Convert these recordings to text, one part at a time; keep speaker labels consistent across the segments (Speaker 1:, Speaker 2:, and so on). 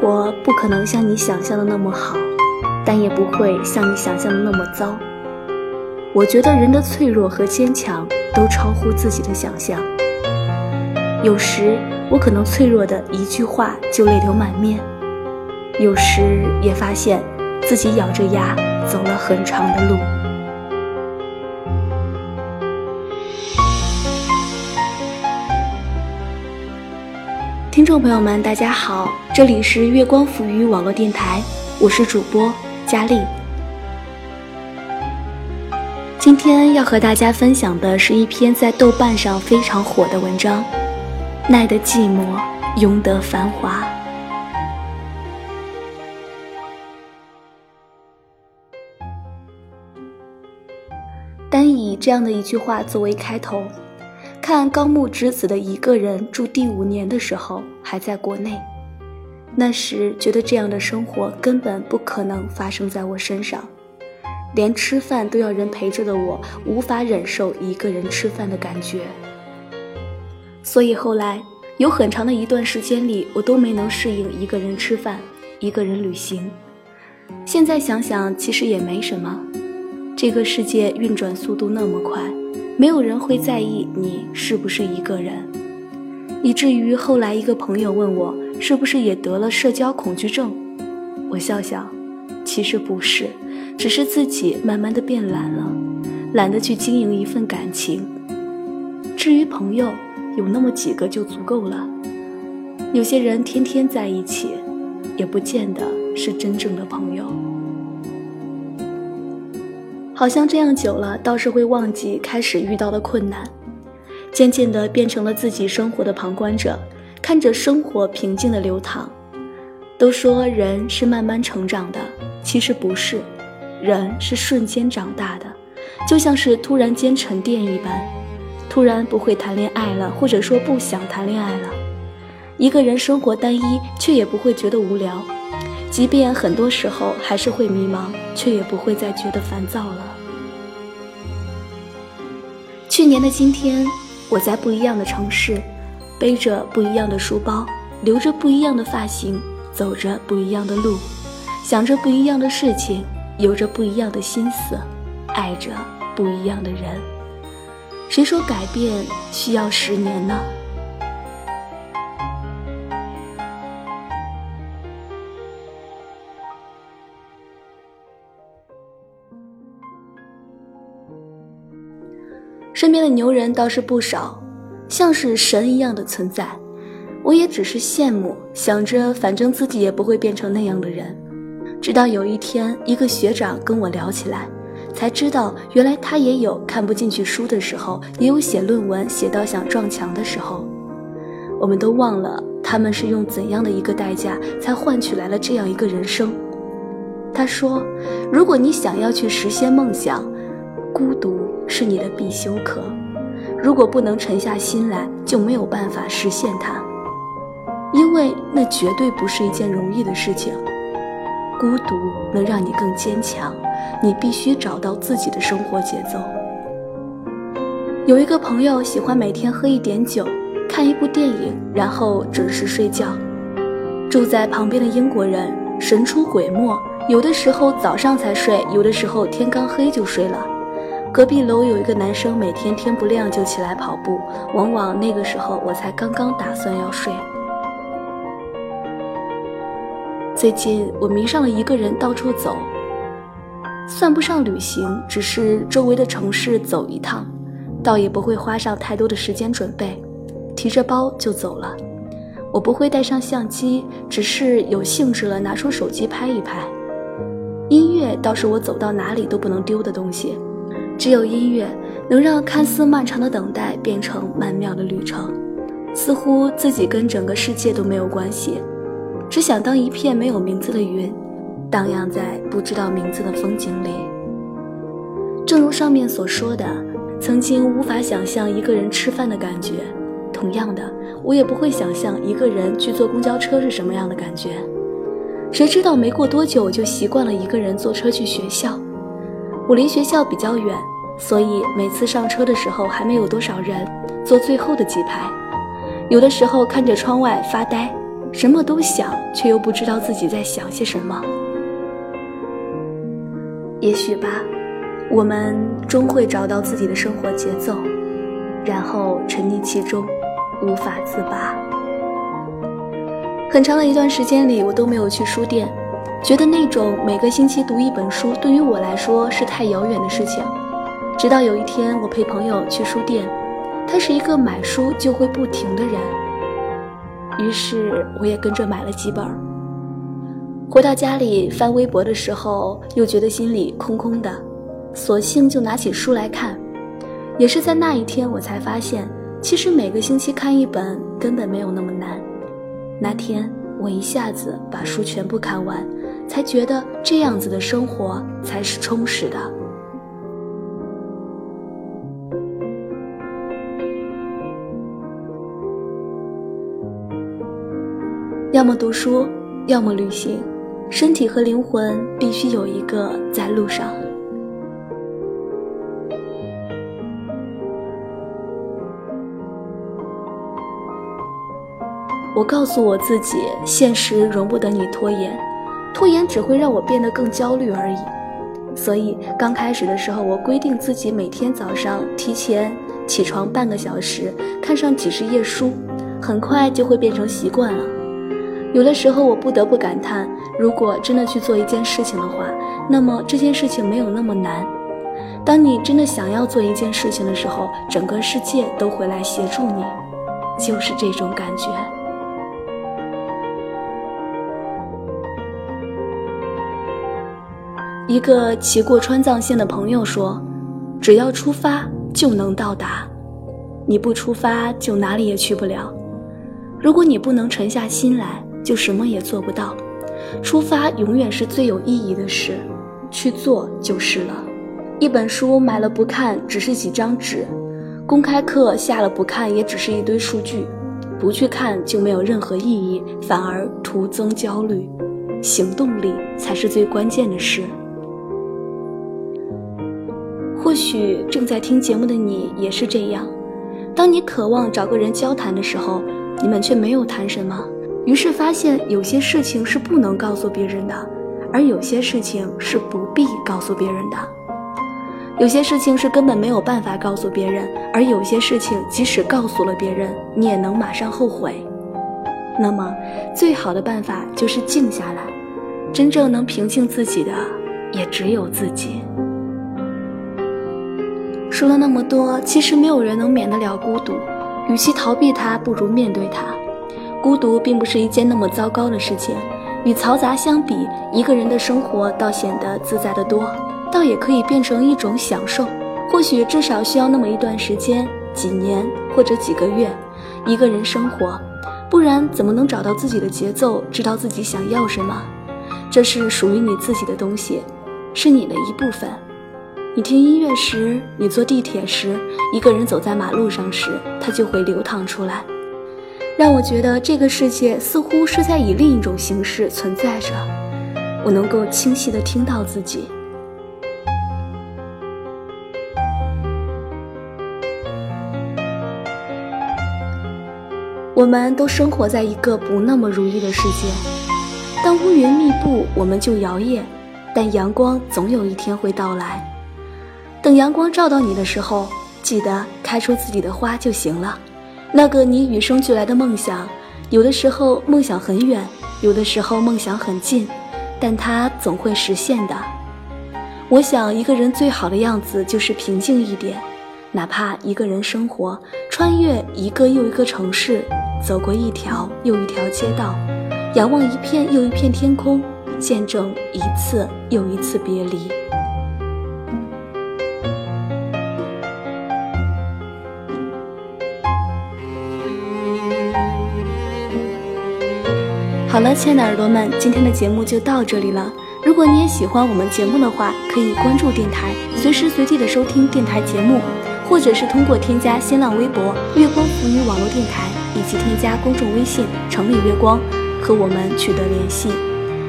Speaker 1: 活不可能像你想象的那么好，但也不会像你想象的那么糟。我觉得人的脆弱和坚强都超乎自己的想象。有时我可能脆弱的一句话就泪流满面，有时也发现自己咬着牙走了很长的路。听众朋友们，大家好，这里是月光浮语网络电台，我是主播佳丽。今天要和大家分享的是一篇在豆瓣上非常火的文章，《耐得寂寞，拥得繁华》。单以这样的一句话作为开头。看高木直子的一个人住第五年的时候，还在国内。那时觉得这样的生活根本不可能发生在我身上，连吃饭都要人陪着的我，无法忍受一个人吃饭的感觉。所以后来有很长的一段时间里，我都没能适应一个人吃饭、一个人旅行。现在想想，其实也没什么。这个世界运转速度那么快。没有人会在意你是不是一个人，以至于后来一个朋友问我是不是也得了社交恐惧症，我笑笑，其实不是，只是自己慢慢的变懒了，懒得去经营一份感情。至于朋友，有那么几个就足够了。有些人天天在一起，也不见得是真正的朋友。好像这样久了，倒是会忘记开始遇到的困难，渐渐的变成了自己生活的旁观者，看着生活平静的流淌。都说人是慢慢成长的，其实不是，人是瞬间长大的，就像是突然间沉淀一般，突然不会谈恋爱了，或者说不想谈恋爱了。一个人生活单一，却也不会觉得无聊。即便很多时候还是会迷茫，却也不会再觉得烦躁了。去年的今天，我在不一样的城市，背着不一样的书包，留着不一样的发型，走着不一样的路，想着不一样的事情，有着不一样的心思，爱着不一样的人。谁说改变需要十年呢？身边的牛人倒是不少，像是神一样的存在。我也只是羡慕，想着反正自己也不会变成那样的人。直到有一天，一个学长跟我聊起来，才知道原来他也有看不进去书的时候，也有写论文写到想撞墙的时候。我们都忘了他们是用怎样的一个代价才换取来了这样一个人生。他说：“如果你想要去实现梦想，孤独。”是你的必修课，如果不能沉下心来，就没有办法实现它，因为那绝对不是一件容易的事情。孤独能让你更坚强，你必须找到自己的生活节奏。有一个朋友喜欢每天喝一点酒，看一部电影，然后准时睡觉。住在旁边的英国人神出鬼没，有的时候早上才睡，有的时候天刚黑就睡了。隔壁楼有一个男生，每天天不亮就起来跑步，往往那个时候我才刚刚打算要睡。最近我迷上了一个人到处走，算不上旅行，只是周围的城市走一趟，倒也不会花上太多的时间准备，提着包就走了。我不会带上相机，只是有兴致了拿出手机拍一拍。音乐倒是我走到哪里都不能丢的东西。只有音乐能让看似漫长的等待变成曼妙的旅程，似乎自己跟整个世界都没有关系，只想当一片没有名字的云，荡漾在不知道名字的风景里。正如上面所说的，曾经无法想象一个人吃饭的感觉，同样的，我也不会想象一个人去坐公交车是什么样的感觉。谁知道没过多久，我就习惯了一个人坐车去学校。我离学校比较远，所以每次上车的时候还没有多少人，坐最后的几排。有的时候看着窗外发呆，什么都想，却又不知道自己在想些什么。也许吧，我们终会找到自己的生活节奏，然后沉溺其中，无法自拔。很长的一段时间里，我都没有去书店，觉得那种每个星期读一本书对于我来说是太遥远的事情。直到有一天，我陪朋友去书店，他是一个买书就会不停的人，于是我也跟着买了几本。回到家里翻微博的时候，又觉得心里空空的，索性就拿起书来看。也是在那一天，我才发现，其实每个星期看一本根本没有那么难。那天我一下子把书全部看完，才觉得这样子的生活才是充实的。要么读书，要么旅行，身体和灵魂必须有一个在路上。我告诉我自己，现实容不得你拖延，拖延只会让我变得更焦虑而已。所以刚开始的时候，我规定自己每天早上提前起床半个小时，看上几十页书，很快就会变成习惯了。有的时候，我不得不感叹，如果真的去做一件事情的话，那么这件事情没有那么难。当你真的想要做一件事情的时候，整个世界都会来协助你，就是这种感觉。一个骑过川藏线的朋友说：“只要出发就能到达，你不出发就哪里也去不了。如果你不能沉下心来，就什么也做不到。出发永远是最有意义的事，去做就是了。一本书买了不看，只是几张纸；公开课下了不看，也只是一堆数据。不去看就没有任何意义，反而徒增焦虑。行动力才是最关键的事。”或许正在听节目的你也是这样，当你渴望找个人交谈的时候，你们却没有谈什么，于是发现有些事情是不能告诉别人的，而有些事情是不必告诉别人的，有些事情是根本没有办法告诉别人，而有些事情即使告诉了别人，你也能马上后悔。那么，最好的办法就是静下来，真正能平静自己的也只有自己。说了那么多，其实没有人能免得了孤独。与其逃避它，不如面对它。孤独并不是一件那么糟糕的事情。与嘈杂相比，一个人的生活倒显得自在得多，倒也可以变成一种享受。或许至少需要那么一段时间，几年或者几个月，一个人生活，不然怎么能找到自己的节奏，知道自己想要什么？这是属于你自己的东西，是你的一部分。你听音乐时，你坐地铁时，一个人走在马路上时，它就会流淌出来，让我觉得这个世界似乎是在以另一种形式存在着。我能够清晰地听到自己。我们都生活在一个不那么如意的世界，当乌云密布，我们就摇曳，但阳光总有一天会到来。等阳光照到你的时候，记得开出自己的花就行了。那个你与生俱来的梦想，有的时候梦想很远，有的时候梦想很近，但它总会实现的。我想，一个人最好的样子就是平静一点，哪怕一个人生活，穿越一个又一个城市，走过一条又一条街道，仰望一片又一片天空，见证一次又一次别离。好了，亲爱的耳朵们，今天的节目就到这里了。如果你也喜欢我们节目的话，可以关注电台，随时随地的收听电台节目，或者是通过添加新浪微博“月光浮语网络电台”以及添加公众微信“城里月光”和我们取得联系。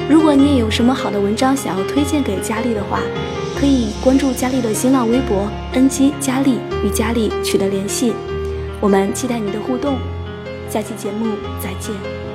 Speaker 1: 如果你也有什么好的文章想要推荐给佳丽的话，可以关注佳丽的新浪微博 “ng 佳丽”与佳丽取得联系。我们期待你的互动，下期节目再见。